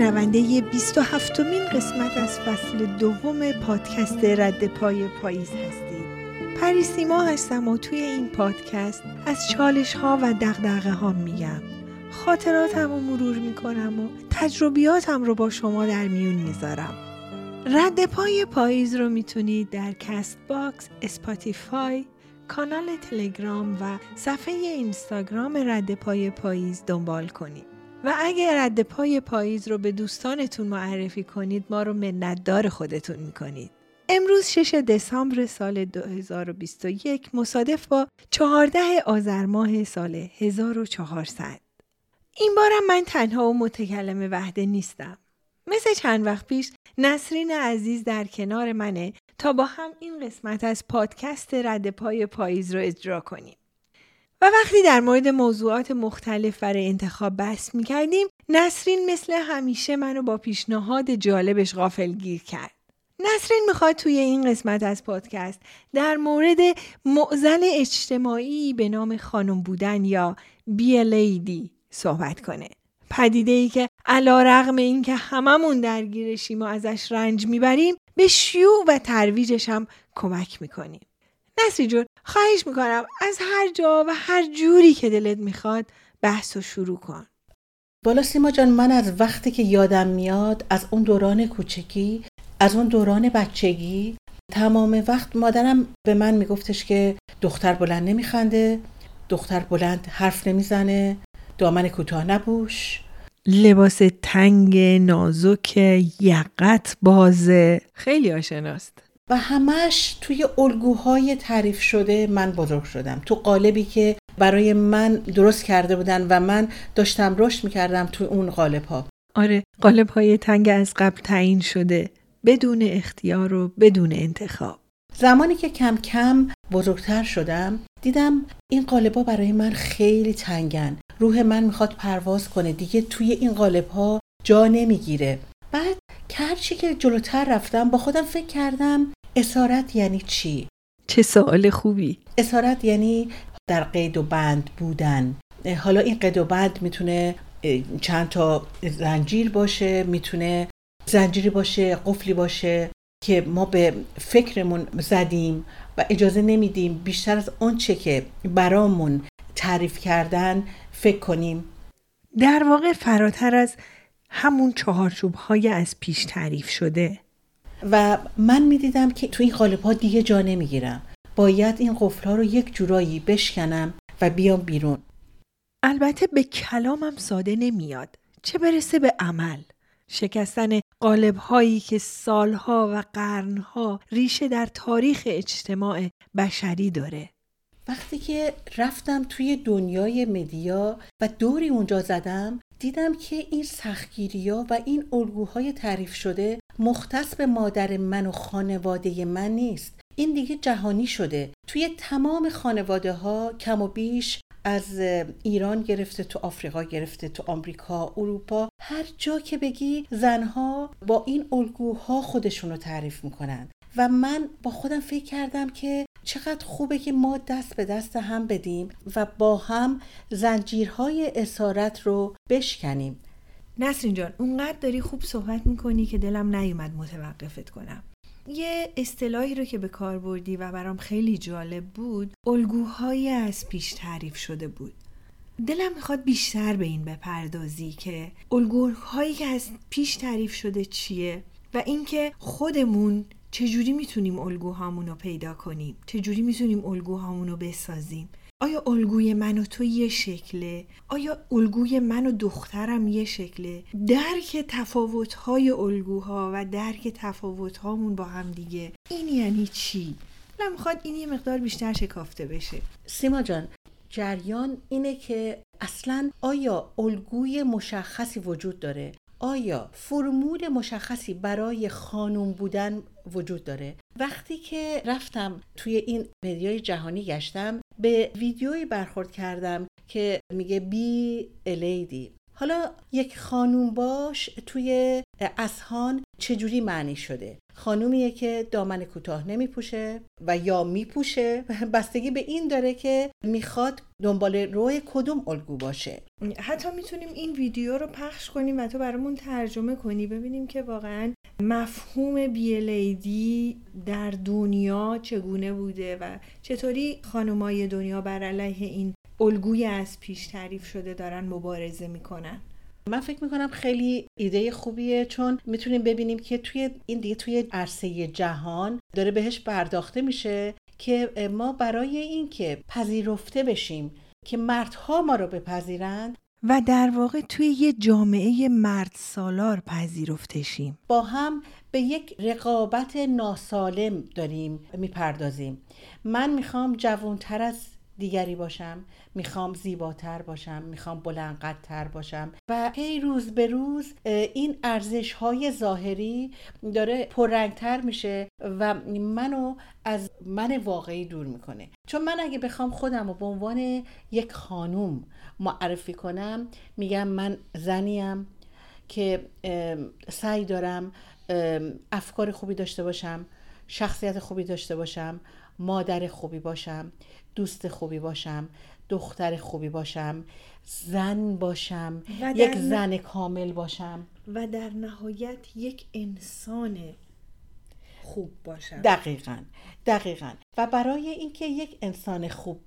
شنونده 27 مین قسمت از فصل دوم پادکست رد پای پاییز هستید. پریسیما هستم و توی این پادکست از چالش ها و دغدغه ها میگم. خاطراتم رو مرور می‌کنم و تجربیاتم رو با شما در میون می‌ذارم. رد پای پاییز رو می‌تونید در Castbox، Spotify، کانال تلگرام و صفحه اینستاگرام رد پای پاییز دنبال کنید. و اگر رد پای پاییز رو به دوستانتون معرفی کنید ما رو منتدار خودتون می‌کنید. امروز 6 دسامبر سال 2021 مصادف با 14 آذر ماه سال 1400. این بارم من تنها و متکلم وحده نیستم. مثل چند وقت پیش نسرین عزیز در کنار منه تا با هم این قسمت از پادکست رد پای پاییز رو اجرا کنیم. و وقتی در مورد موضوعات مختلف برای انتخاب بحث می کردیم نسرین مثل همیشه منو با پیشنهاد جالبش غافل گیر کرد. نسرین می‌خواد توی این قسمت از پادکست در مورد معزل اجتماعی به نام خانم بودن یا بیلیدی صحبت کنه. پدیده ای که علا رغم این که هممون درگیرشیم و ازش رنج می‌بریم به شیوع و ترویجش هم کمک می‌کنیم. نسری جون خواهش می‌کنم از هر جا و هر جوری که دلت می‌خواد بحث رو شروع کن. بالا سیما جان من از وقتی که یادم میاد از اون دوران کوچکی از اون دوران بچگی تمام وقت مادرم به من میگفتش که دختر بلند نمیخنده دختر بلند حرف نمی‌زنه دامن کوتاه نبوش لباس تنگ نازک یقت بازه. خیلی آشناست. و همش توی الگوهای تعریف شده من بزرگ شدم. تو قالبی که برای من درست کرده بودن و من داشتم رشد می‌کردم توی اون قالب ها آره قالب های تنگ از قبل تعیین شده. بدون اختیار و بدون انتخاب. زمانی که کم کم بزرگتر شدم دیدم این قالب برای من خیلی تنگن. روح من می‌خواد پرواز کنه. دیگه توی این قالب ها جا نمی‌گیره. بعد کرچی که جلوتر رفتم با خودم فکر کردم اسارت یعنی چی؟ چه سوال خوبی. اسارت یعنی در قید و بند بودن. حالا این قید و بند می‌تونه چند تا زنجیر باشه می‌تونه زنجیری باشه قفلی باشه که ما به فکرمون زدیم و اجازه نمیدیم بیشتر از آنچه که برامون تعریف کردن فکر کنیم. در واقع فراتر از همون چهارچوب های از پیش تعریف شده. و من می‌دیدم که تو این قالب ها دیگه جا نمی‌گیرم. باید این قفل ها رو یک جورایی بشکنم و بیام بیرون. البته به کلامم ساده نمیاد. چه برسه به عمل؟ شکستن قالب هایی که سالها و قرنها ریشه در تاریخ اجتماع بشری داره. وقتی که رفتم توی دنیای مدیا و دوری اونجا زدم دیدم که این سختگیری ها و این الگوهای تعریف شده مختص به مادر من و خانواده من نیست. این دیگه جهانی شده. توی تمام خانواده ها کم و بیش از ایران گرفته تو آفریقا گرفته تو آمریکا اروپا هر جا که بگی زنها با این الگوها خودشون رو تعریف می‌کنن. و من با خودم فکر کردم که چقدر خوبه که ما دست به دست هم بدیم و با هم زنجیرهای اسارت رو بشکنیم. نسرین جان اونقدر داری خوب صحبت می‌کنی که دلم نیومد متوقفت کنم. یه اصطلاحی رو که به کار بردی و برام خیلی جالب بود الگوهایی از پیش تعریف شده بود. دلم می‌خواد بیشتر به این بپردازی که الگوهایی که از پیش تعریف شده چیه و اینکه خودمون چجوری می‌تونیم الگوهامون رو پیدا کنیم چجوری می‌تونیم الگوهامون رو بسازیم آیا الگوی من و تو یه شکله؟ آیا الگوی من و دخترم یه شکله؟ درک تفاوت‌های الگوها و درک تفاوت‌هامون با هم دیگه این یعنی چی؟ من می‌خواد این یه مقدار بیشتر شکافته بشه سیما جان جریان اینه که اصلا آیا الگوی مشخصی وجود داره آیا فرمول مشخصی برای خانوم بودن وجود داره؟ وقتی که رفتم توی این مدیای جهانی گشتم به ویدیویی برخورد کردم که میگه بی الیدی. حالا یک خانوم باش توی اسهان چجوری معنی شده؟ خانومیه که دامن کوتاه نمیپوشه و یا میپوشه. بستگی به این داره که می‌خواد دنبال روی کدوم الگو باشه. حتی می‌تونیم این ویدیو رو پخش کنیم و تو برامون ترجمه کنی ببینیم که واقعا مفهوم بیلیدی در دنیا چگونه بوده و چطوری خانمای دنیا بر علیه این الگوی از پیش تعریف شده دارن مبارزه می‌کنن. من فکر می‌کنم خیلی ایده خوبیه چون می‌تونیم ببینیم که توی این دیگه توی عرصه جهان داره بهش پرداخته میشه که ما برای اینکه پذیرفته بشیم که مردها ما رو بپذیرند و در واقع توی یه جامعه مرد سالار پذیرفته شیم با هم به یک رقابت ناسالم داریم می‌پردازیم. من می‌خوام جوانتر از دیگری باشم می‌خوام زیباتر باشم می‌خوام بلندقدرتر باشم. و هی روز به روز این ارزش های ظاهری داره پررنگتر میشه و منو از من واقعی دور می‌کنه. چون من اگه بخوام خودم رو به عنوان یک خانوم معرفی کنم میگم من زنیم که سعی دارم افکار خوبی داشته باشم شخصیت خوبی داشته باشم. مادر خوبی باشم دوست خوبی باشم دختر خوبی باشم زن باشم یک زن کامل باشم. و در نهایت یک انسان خوب باشم. دقیقا دقیقا. و برای اینکه یک انسان خوب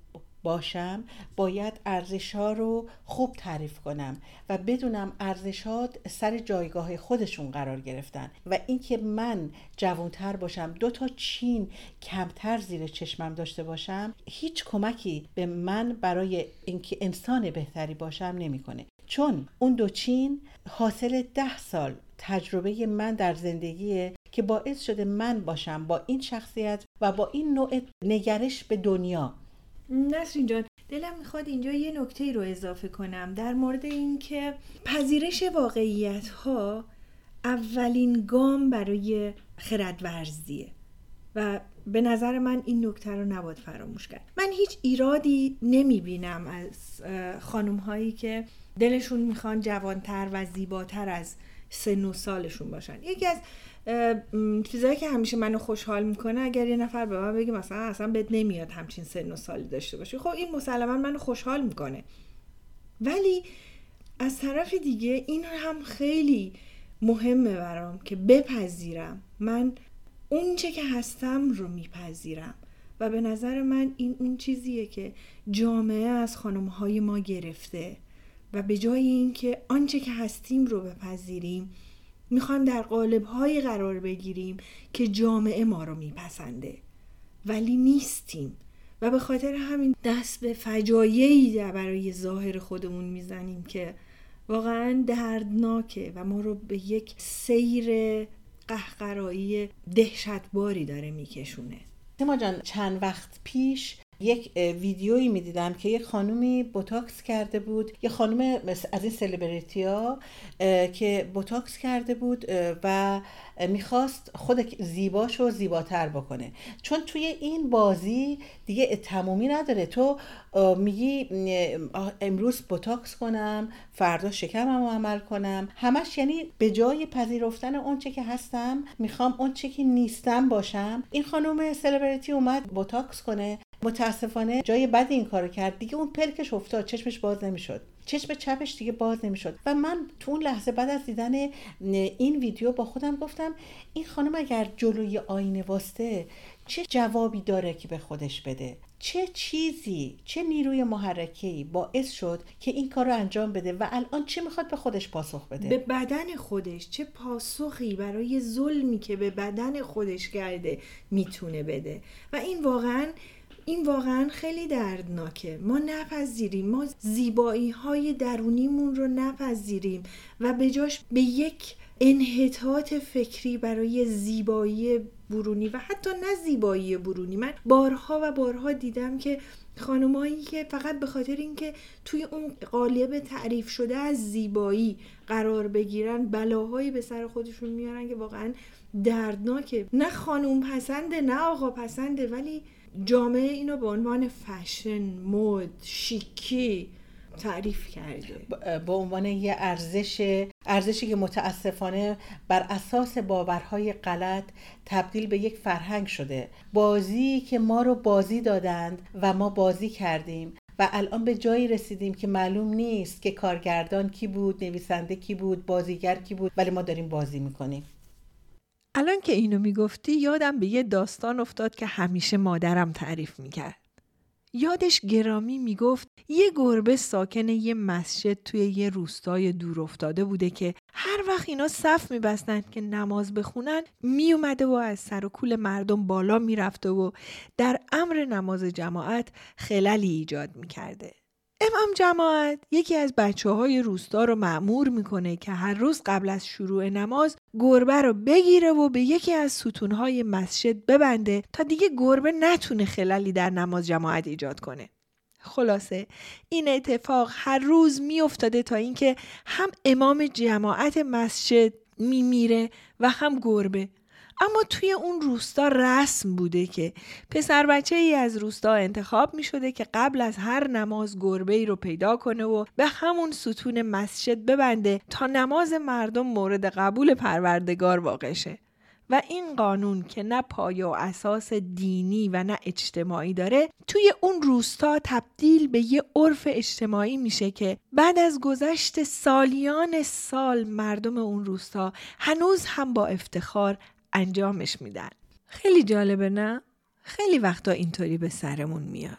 باشم باید ارزش ها رو خوب تعریف کنم و بدونم ارزش ها سر جایگاه خودشون قرار گرفتن و اینکه من جوانتر باشم دو تا چین کمتر زیر چشمم داشته باشم هیچ کمکی به من برای اینکه انسان بهتری باشم نمی‌کنه. چون اون دو چین حاصل ده سال تجربه من در زندگیه که باعث شده من باشم با این شخصیت و با این نوع نگرش به دنیا. نسرین جان دلم می‌خواد اینجا یه نکته رو اضافه کنم در مورد اینکه پذیرش واقعیت ها اولین گام برای خردورزیه و به نظر من این نکته رو نباید فراموش کرد. من هیچ ایرادی نمی‌بینم از خانم هایی که دلشون می‌خوان جوانتر و زیباتر از سن و سالشون باشن. یکی از چیزایی که همیشه منو خوشحال می‌کنه اگر یه نفر به من بگه مثلا اصلا بهت نمیاد همچین سن و سالی داشته باشی خب این مسلما منو خوشحال می‌کنه. ولی از طرف دیگه این هم خیلی مهمه برام که بپذیرم. من اون چه که هستم رو میپذیرم. و به نظر من این اون چیزیه که جامعه از خانمهای ما گرفته. و به جای اینکه آنچه که هستیم رو بپذیریم می‌خوایم در قالبهایی قرار بگیریم که جامعه ما رو میپسنده. ولی نیستیم. و به خاطر همین دست به فجایعی برای ظاهر خودمون می‌زنیم که واقعا دردناکه و ما رو به یک سیر قهقرایی دهشتباری داره میکشونه. سیما جان چند وقت پیش یک ویدیویی می‌دیدم که یک خانومی بوتاکس کرده بود یه خانوم از این سلبریتی ها که بوتاکس کرده بود و می‌خواست خود زیباش رو زیباتر بکنه. چون توی این بازی دیگه تمومی نداره. تو میگی امروز بوتاکس کنم فردا شکمم رو عمل کنم. همش یعنی به جای پذیرفتن اونچه که هستم می‌خوام اونچه که نیستم باشم. این خانم سلبریتی اومد بوتاکس کنه. متاسفانه جای بد این کارو کرد. دیگه اون پلکش افتاد. چشمش باز نمی‌شد. چشم چپش دیگه باز نمی‌شد. و من تو اون لحظه بعد از دیدن این ویدیو با خودم گفتم این خانم اگر جلوی آینه واسته چه جوابی داره که به خودش بده؟ چه چیزی چه نیروی محرکه‌ای باعث شد که این کار رو انجام بده و الان چه می‌خواد به خودش پاسخ بده؟ به بدن خودش چه پاسخی برای ظلمی که به بدن خودش کرده می‌تونه بده؟ و این واقعا این واقعا خیلی دردناکه. ما نپذیریم. ما زیبایی های درونیمون رو نپذیریم و به جاش به یک انحطاط فکری برای زیبایی برونی و حتی نه زیبایی برونی. من بارها و بارها دیدم که خانمایی که فقط به خاطر اینکه توی اون قالب تعریف شده از زیبایی قرار بگیرن بلاهایی به سر خودشون میارن که واقعا دردناکه. نه خانوم پسنده نه آقا پسنده ولی جامعه اینو به عنوان فشن مد شیکی تعریف کرده. به عنوان یه ارزش ارزشی که متاسفانه بر اساس باورهای غلط تبدیل به یک فرهنگ شده. بازی که ما رو بازی دادند و ما بازی کردیم و الان به جایی رسیدیم که معلوم نیست که کارگردان کی بود نویسنده کی بود بازیگر کی بود ولی ما داریم بازی می‌کنیم. الان که اینو می‌گفتی یادم به یه داستان افتاد که همیشه مادرم تعریف می‌کرد یادش گرامی می‌گفت یه گربه ساکن یه مسجد توی یه روستای دور افتاده بوده که هر وقت اینا صف میبستند که نماز بخونن میومده و از سر و کول مردم بالا می‌رفته و در امر نماز جماعت خللی ایجاد می‌کرده. امام جماعت یکی از بچه های روستا رو معمور می‌کنه که هر روز قبل از شروع نماز گربه رو بگیره و به یکی از ستونهای مسجد ببنده تا دیگه گربه نتونه خلالی در نماز جماعت ایجاد کنه. خلاصه این اتفاق هر روز میافتاده تا اینکه هم امام جماعت مسجد میمیره و هم گربه اما توی اون روستا رسم بوده که پسر بچه ای از روستا انتخاب می شده که قبل از هر نماز گربه ای رو پیدا کنه و به همون ستون مسجد ببنده تا نماز مردم مورد قبول پروردگار واقع شه. و این قانون که نه پایه و اساس دینی و نه اجتماعی داره توی اون روستا تبدیل به یه عرف اجتماعی میشه که بعد از گذشت سالیان سال مردم اون روستا هنوز هم با افتخار انجامش میدن. خیلی جالبه نه؟ خیلی وقتا اینطوری به سرمون میاد.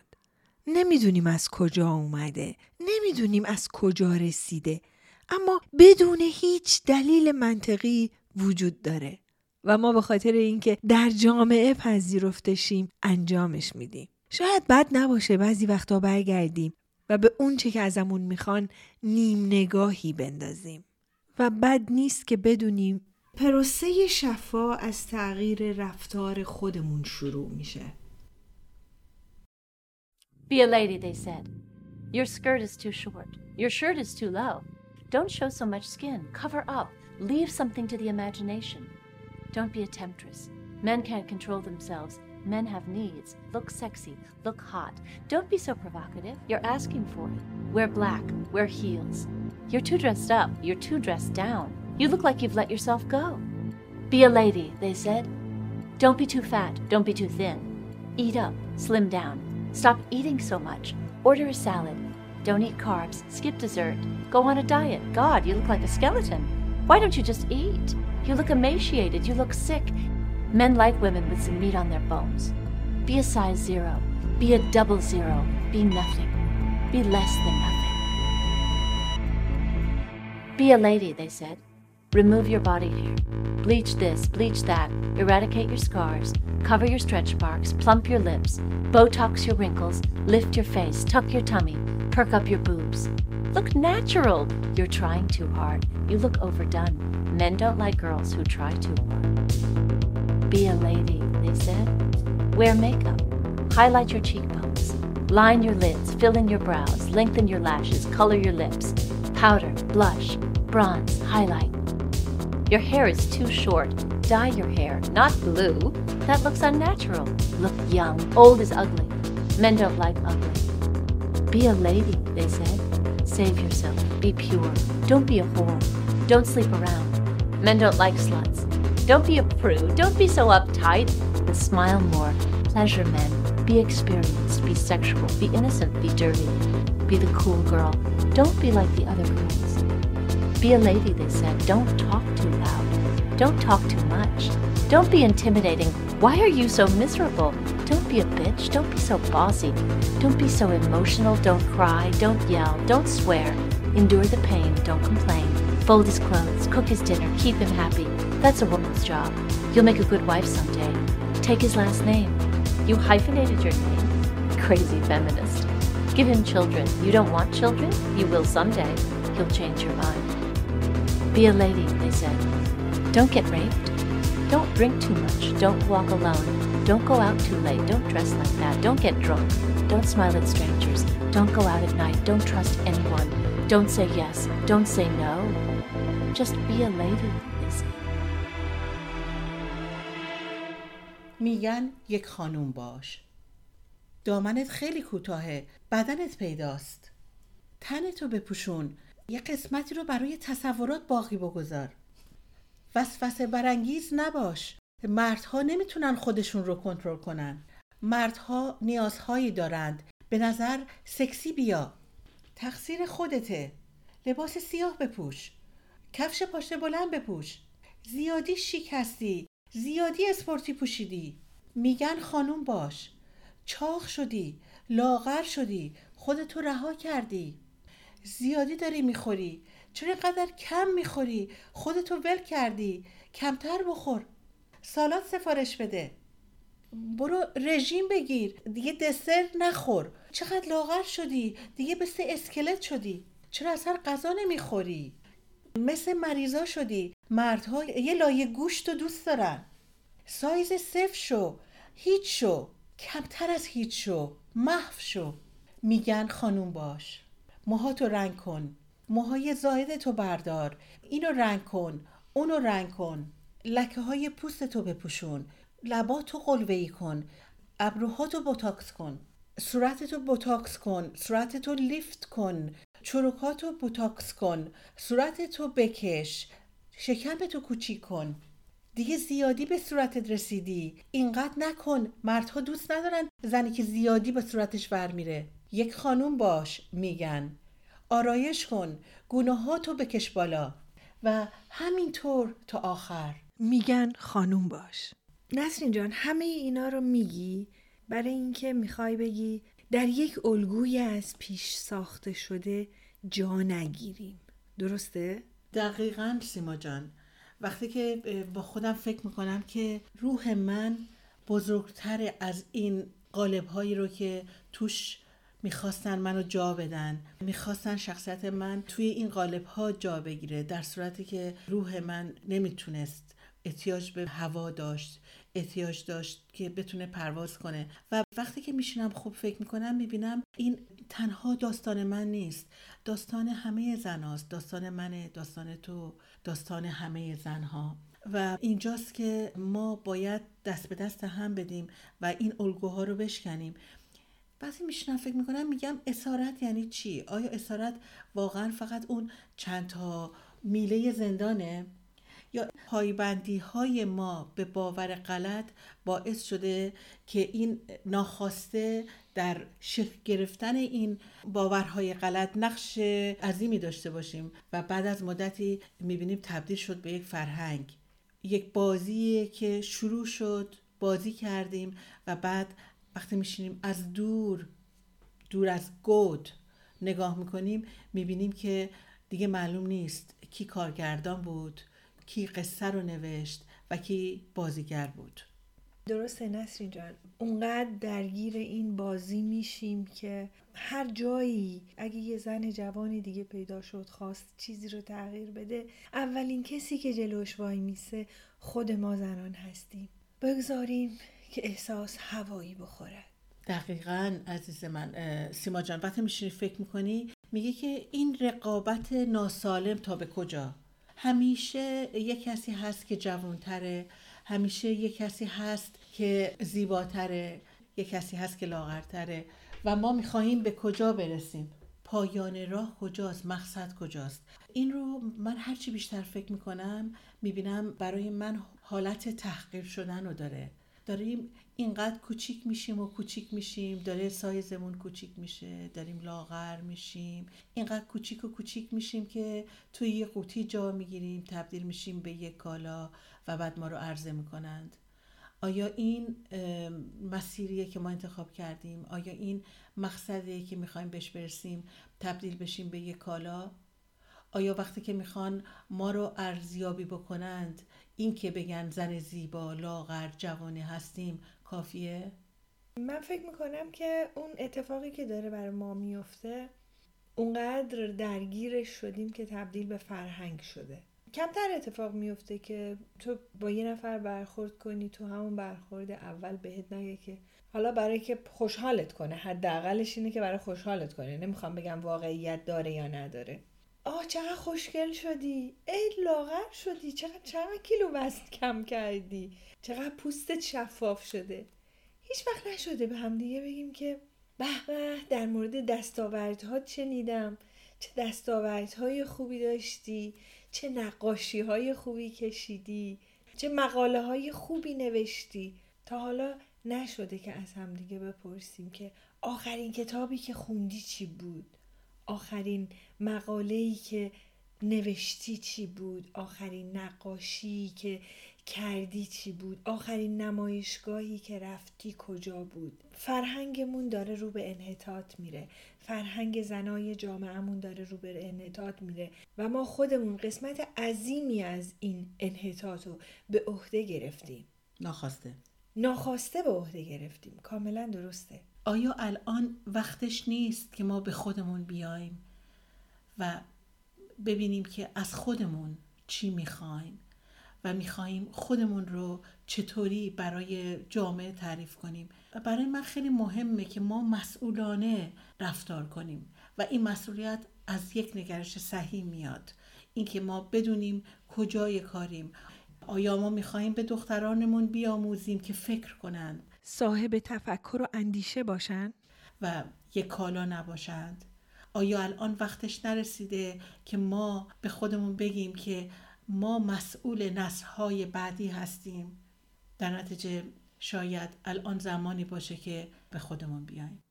نمی‌دونیم از کجا اومده نمی‌دونیم از کجا رسیده اما بدون هیچ دلیل منطقی وجود داره. و ما به خاطر اینکه در جامعه پذیرفته شیم انجامش میدیم. شاید بد نباشه بعضی وقتا برگردیم و به اون چه که ازمون می‌خوان نیم نگاهی بندازیم. و بد نیست که بدونیم پروسه شفا از تغییر رفتار خودمون شروع میشه. Be a lady, they said. Your skirt is too short. Your shirt is too low. Don't show so much skin. Cover up. Leave something to the imagination. Don't be a temptress. Men can't control themselves. Men have needs. Look sexy. Look hot. Don't be so provocative. You're asking for it. Wear black. Wear heels. You're too dressed up. You're too dressed down. You look like you've let yourself go. Be a lady, they said. Don't be too fat, don't be too thin. Eat up, slim down. Stop eating so much. Order a salad. Don't eat carbs, skip dessert. Go on a diet. God, you look like a skeleton. Why don't you just eat? You look emaciated, you look sick. Men like women with some meat on their bones. Be a size zero. Be a double zero. Be nothing. Be less than nothing. Be a lady, they said. Remove your body hair. Bleach this, bleach that. Eradicate your scars. Cover your stretch marks. Plump your lips. Botox your wrinkles. Lift your face. Tuck your tummy. Perk up your boobs. Look natural. You're trying too hard. You look overdone. Men don't like girls who try too hard. Be a lady, they said. Wear makeup. Highlight your cheekbones. Line your lids. Fill in your brows. Lengthen your lashes. Color your lips. Powder, blush, bronze, highlight. Your hair is too short. Dye your hair, not blue. That looks unnatural. Look young. Old is ugly. Men don't like ugly. Be a lady, they said. Save yourself. Be pure. Don't be a whore. Don't sleep around. Men don't like sluts. Don't be a prude. Don't be so uptight. But smile more. Pleasure men. Be experienced. Be sexual. Be innocent. Be dirty. Be the cool girl. Don't be like the other girls. Be a lady, they said. Don't talk too loud. Don't talk too much. Don't be intimidating. Why are you so miserable? Don't be a bitch. Don't be so bossy. Don't be so emotional. Don't cry. Don't yell. Don't swear. Endure the pain. Don't complain. Fold his clothes. Cook his dinner. Keep him happy. That's a woman's job. You'll make a good wife someday. Take his last name. You hyphenated your name. Crazy feminist. Give him children. You don't want children? You will someday. He'll change your mind. Be a lady, they said. Don't get raped. Don't drink too much. Don't walk alone. Don't go out too late. Don't dress like that. Don't get drunk. Don't smile at strangers. Don't go out at night. Don't trust anyone. Don't say yes. Don't say no. Just be a lady, they said. میگن یک خانوم باش دامنت خیلی کوتاهه بدنت پیداست تنتو بپوشون یه قسمتی رو برای تصورات باقی بگذار. وسوسه برانگیز نباش. مردها نمی‌تونن خودشون رو کنترل کنن. مردها نیازهایی دارند. به نظر سکسی بیا. تقصیر خودته. لباس سیاه بپوش. کفش پاشنه بلند بپوش. زیادی شیک هستی. زیادی اسپورتی پوشیدی. میگن خانوم باش. چاق شدی. لاغر شدی. خودتو رها کردی. زیادی داری می‌خوری. چرا اینقدر کم می‌خوری؟ خودتو ول کردی. کمتر بخور. سالات سفارش بده. برو رژیم بگیر. دیگه دسر نخور. چقدر لاغر شدی؟ دیگه مثل اسکلت شدی. چرا اصلا غذا نمی‌خوری؟ مثل مریضا شدی. مردها یه لایه گوشت رو دوست دارن. سایز صفر شو. هیچ شو. کمتر از هیچ شو. محو شو. میگن خانوم باش. موهاتو رنگ کن. موهای زایدتو بردار. اینو رنگ کن. اونو رنگ کن. لکه های پوستتو بپوشون. لباتو قلوه‌ای کن. ابروهاتو بوتاکس کن. صورتتو بوتاکس کن. صورتتو لیفت کن. چروکاتو بوتاکس کن. صورتتو بکش. شکمتو کوچیک کن. دیگه زیادی به صورتت رسیدی. اینقدر نکن. مردها دوست ندارن زنی که زیادی به صورتش ور میره. یک خانوم باش میگن. آرایش کن گناهاتو بکش بالا. و همینطور تا آخر. میگن خانوم باش. نسرین جان همه اینا رو میگی؟ برای اینکه می‌خوای بگی در یک الگوی از پیش ساخته شده جا نگیریم. درسته؟ دقیقا سیما جان. وقتی که با خودم فکر می‌کنم که روح من بزرگتر از این قالب هایی رو که توش می‌خواستن منو جا بدن. می‌خواستن شخصیت من توی این قالب ها جا بگیره در صورتی که روح من نمی‌تونست احتیاج به هوا داشت احتیاج داشت که بتونه پرواز کنه. و وقتی که میشینم خوب فکر می‌کنم می‌بینم این تنها داستان من نیست. داستان همه زناست داستان منه داستان تو داستان همه زنها. و اینجاست که ما باید دست به دست هم بدیم و این الگوها رو بشکنیم. بعضی میشنم فکر می‌کنم میگم اسارت یعنی چی؟ آیا اسارت واقعا فقط اون چند تا میله زندانه؟ یا پایبندی های ما به باور غلط باعث شده که این ناخواسته در شکل گرفتن این باورهای غلط نقش عظیمی داشته باشیم و بعد از مدتی می‌بینیم تبدیل شد به یک فرهنگ یک بازی که شروع شد بازی کردیم و بعد وقتی میشینیم از دور دور از گود نگاه می‌کنیم می‌بینیم که دیگه معلوم نیست کی کارگردان بود کی قصه رو نوشت و کی بازیگر بود. درسته نسرین جان. اونقدر درگیر این بازی میشیم که هر جایی اگه یه زن جوانی دیگه پیدا شد خواست چیزی رو تغییر بده اولین کسی که جلوش وای میسه خود ما زنان هستیم. بگذاریم که احساس هوایی بخوره. دقیقا عزیز من سیما جان وقتی میشینی فکر می‌کنی میگه که این رقابت ناسالم تا به کجا؟ همیشه یک کسی هست که جوانتره همیشه یک کسی هست که زیباتره یک کسی هست که لاغرتره و ما می‌خواهیم به کجا برسیم؟ پایان راه کجاست؟ مقصد کجاست؟ این رو من هرچی بیشتر فکر می‌کنم می‌بینم برای من حالت تحقیر شدن رو داره. داریم اینقدر کوچیک میشیم و کوچیک میشیم داره سایزمون کوچیک میشه داریم لاغر میشیم. اینقدر کوچیک و کوچیک میشیم که توی یه قوطی جا می‌گیریم تبدیل میشیم به یک کالا و بعد ما رو عرضه می‌کنند. آیا این مسیریه که ما انتخاب کردیم؟ آیا این مقصدیه که می‌خوایم بهش برسیم؟ تبدیل بشیم به یک کالا؟ آیا وقتی که می‌خوان ما رو ارزیابی بکنند این که بگن زن زیبا لاغر جوانی هستیم کافیه؟ من فکر می‌کنم که اون اتفاقی که داره بر ما میفته اونقدر درگیرش شدیم که تبدیل به فرهنگ شده. کمتر اتفاق میفته که تو با یه نفر برخورد کنی تو همون برخورد اول بهت نگه که حالا برای که خوشحالت کنه حداقلش اینه که برای خوشحالت کنه. نمی‌خوام بگم واقعیت داره یا نداره. آه چقدر خوشگل شدی. ای لاغر شدی. چقدر چقدر کیلو وزن کم کردی. چقدر پوستت شفاف شده. هیچ وقت نشده به هم دیگه بگیم که به به در مورد دستاوردها شنیدم چه دستاوردهای خوبی داشتی. چه نقاشی های خوبی کشیدی. چه مقاله های خوبی نوشتی. تا حالا نشده که از همدیگه بپرسیم که آخرین کتابی که خوندی چی بود؟ آخرین مقاله‌ای که نوشتی چی بود؟ آخرین نقاشی که کردی چی بود؟ آخرین نمایشگاهی که رفتی کجا بود؟ فرهنگمون داره رو به انحطاط میره. فرهنگ زنای جامعهمون داره رو به انحطاط میره و ما خودمون قسمت عظیمی از این انحطاط رو به عهده گرفتیم. ناخواسته. ناخواسته به عهده گرفتیم. کاملا درسته. آیا الان وقتش نیست که ما به خودمون بیایم و ببینیم که از خودمون چی می‌خوایم و می‌خواهیم خودمون رو چطوری برای جامعه تعریف کنیم؟ و برای من خیلی مهمه که ما مسئولانه رفتار کنیم و این مسئولیت از یک نگرش صحیح میاد. اینکه ما بدونیم کجای کاریم. آیا ما می‌خواهیم به دخترانمون بیاموزیم که فکر کنند؟ صاحب تفکر و اندیشه باشند و یک کالا نباشند. آیا الان وقتش نرسیده که ما به خودمون بگیم که ما مسئول نسلهای بعدی هستیم؟ در نتیجه شاید الان زمانی باشه که به خودمون بیایم.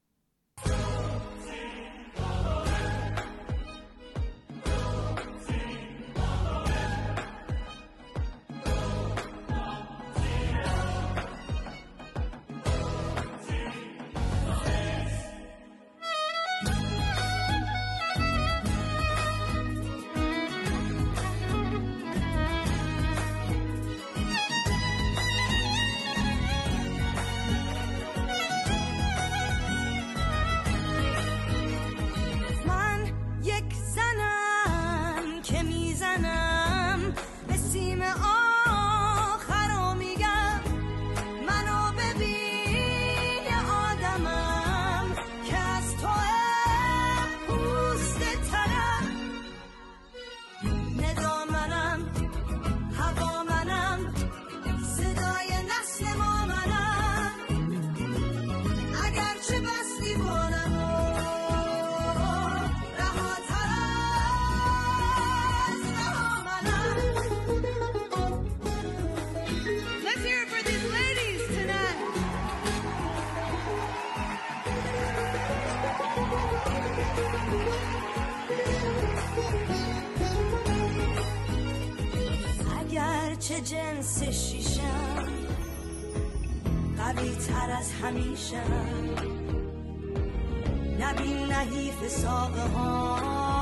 نحیف ساقه هم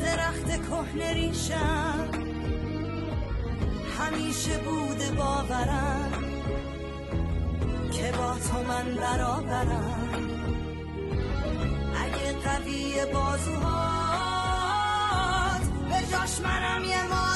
درخت کهنه ریشم. همیشه بوده باورم که با تو من برابرم. اگه قوی بازوهات به جاش منم یه ما